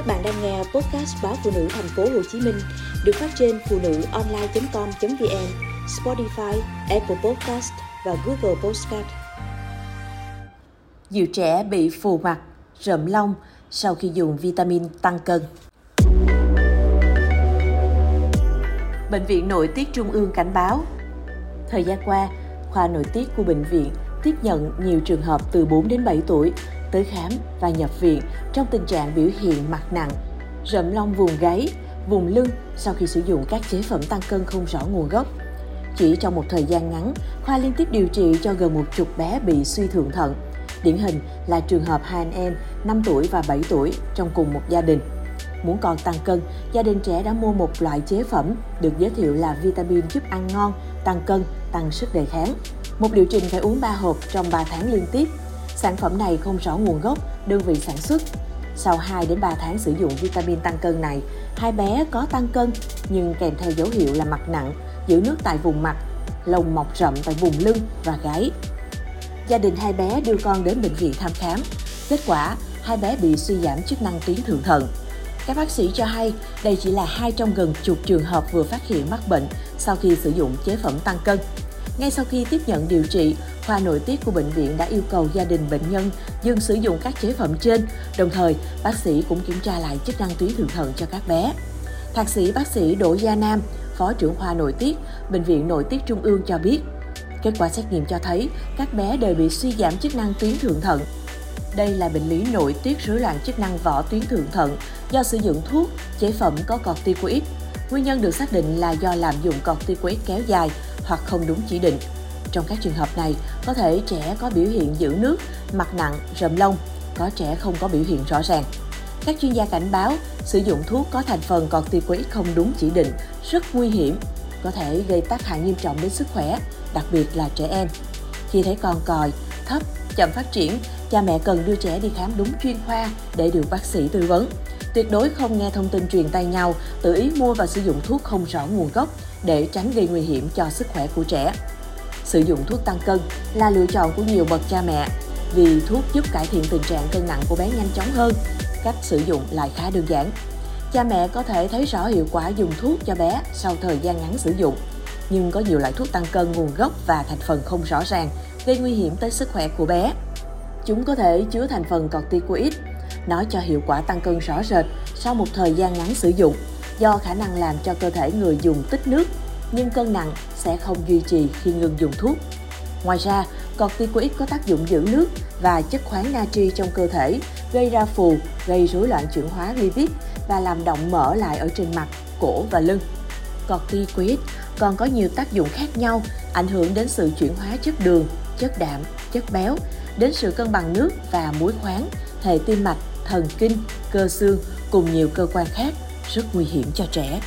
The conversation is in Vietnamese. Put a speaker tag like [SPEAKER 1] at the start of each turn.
[SPEAKER 1] Các bạn đang nghe podcast báo phụ nữ thành phố Hồ Chí Minh được phát trên phụ nữ online.com.vn, Spotify, Apple Podcast và Google Podcast.
[SPEAKER 2] Dịu trẻ bị phù mặt, rợm lông sau khi dùng vitamin tăng cân. Bệnh viện Nội tiết Trung ương cảnh báo, thời gian qua, khoa nội tiết của bệnh viện tiếp nhận nhiều trường hợp từ 4 đến 7 tuổi tới khám và nhập viện trong tình trạng biểu hiện mặt nặng, rậm lông vùng gáy, vùng lưng sau khi sử dụng các chế phẩm tăng cân không rõ nguồn gốc. Chỉ trong một thời gian ngắn, khoa liên tiếp điều trị cho gần một chục bé bị suy thượng thận. Điển hình là trường hợp hai anh em 5 tuổi và 7 tuổi trong cùng một gia đình. Muốn con tăng cân, gia đình trẻ đã mua một loại chế phẩm được giới thiệu là vitamin giúp ăn ngon, tăng cân, tăng sức đề kháng. Một liệu trình phải uống 3 hộp trong 3 tháng liên tiếp. Sản phẩm này không rõ nguồn gốc, đơn vị sản xuất. Sau 2 đến 3 tháng sử dụng vitamin tăng cân này, hai bé có tăng cân nhưng kèm theo dấu hiệu là mặt nặng, giữ nước tại vùng mặt, lồng mọc rậm tại vùng lưng và gáy. Gia đình hai bé đưa con đến bệnh viện thăm khám. Kết quả, hai bé bị suy giảm chức năng tuyến thượng thận. Các bác sĩ cho hay đây chỉ là hai trong gần chục trường hợp vừa phát hiện mắc bệnh sau khi sử dụng chế phẩm tăng cân. Ngay sau khi tiếp nhận điều trị, khoa nội tiết của bệnh viện đã yêu cầu gia đình bệnh nhân dừng sử dụng các chế phẩm trên, đồng thời bác sĩ cũng kiểm tra lại chức năng tuyến thượng thận cho các bé. Thạc sĩ bác sĩ Đỗ Gia Nam, Phó trưởng khoa nội tiết, Bệnh viện Nội tiết Trung ương cho biết, kết quả xét nghiệm cho thấy các bé đều bị suy giảm chức năng tuyến thượng thận. Đây là bệnh lý nội tiết rối loạn chức năng vỏ tuyến thượng thận do sử dụng thuốc, chế phẩm có corticoid. Nguyên nhân được xác định là do lạm dụng corticoid kéo dài hoặc không đúng chỉ định. Trong các trường hợp này, có thể trẻ có biểu hiện giữ nước, mặt nặng, rậm lông, có trẻ không có biểu hiện rõ ràng. Các chuyên gia cảnh báo, sử dụng thuốc có thành phần corticoid không đúng chỉ định rất nguy hiểm, có thể gây tác hại nghiêm trọng đến sức khỏe, đặc biệt là trẻ em. Khi thấy con còi, thấp, chậm phát triển, cha mẹ cần đưa trẻ đi khám đúng chuyên khoa để được bác sĩ tư vấn. Tuyệt đối không nghe thông tin truyền tay nhau, tự ý mua và sử dụng thuốc không rõ nguồn gốc để tránh gây nguy hiểm cho sức khỏe của trẻ. Sử dụng thuốc tăng cân là lựa chọn của nhiều bậc cha mẹ vì thuốc giúp cải thiện tình trạng cân nặng của bé nhanh chóng hơn. Cách sử dụng lại khá đơn giản. Cha mẹ có thể thấy rõ hiệu quả dùng thuốc cho bé sau thời gian ngắn sử dụng. Nhưng có nhiều loại thuốc tăng cân nguồn gốc và thành phần không rõ ràng, gây nguy hiểm tới sức khỏe của bé. Chúng có thể chứa thành phần corticoid, nó cho hiệu quả tăng cân rõ rệt sau một thời gian ngắn sử dụng do khả năng làm cho cơ thể người dùng tích nước, nhưng cân nặng sẽ không duy trì khi ngừng dùng thuốc. Ngoài ra, corticoid có tác dụng giữ nước và chất khoáng natri trong cơ thể, gây ra phù, gây rối loạn chuyển hóa lipid và làm động mỡ lại ở trên mặt, cổ và lưng. Corticoid còn có nhiều tác dụng khác nhau, ảnh hưởng đến sự chuyển hóa chất đường, chất đạm, chất béo, đến sự cân bằng nước và muối khoáng, hệ tim mạch, thần kinh, cơ xương cùng nhiều cơ quan khác rất nguy hiểm cho trẻ.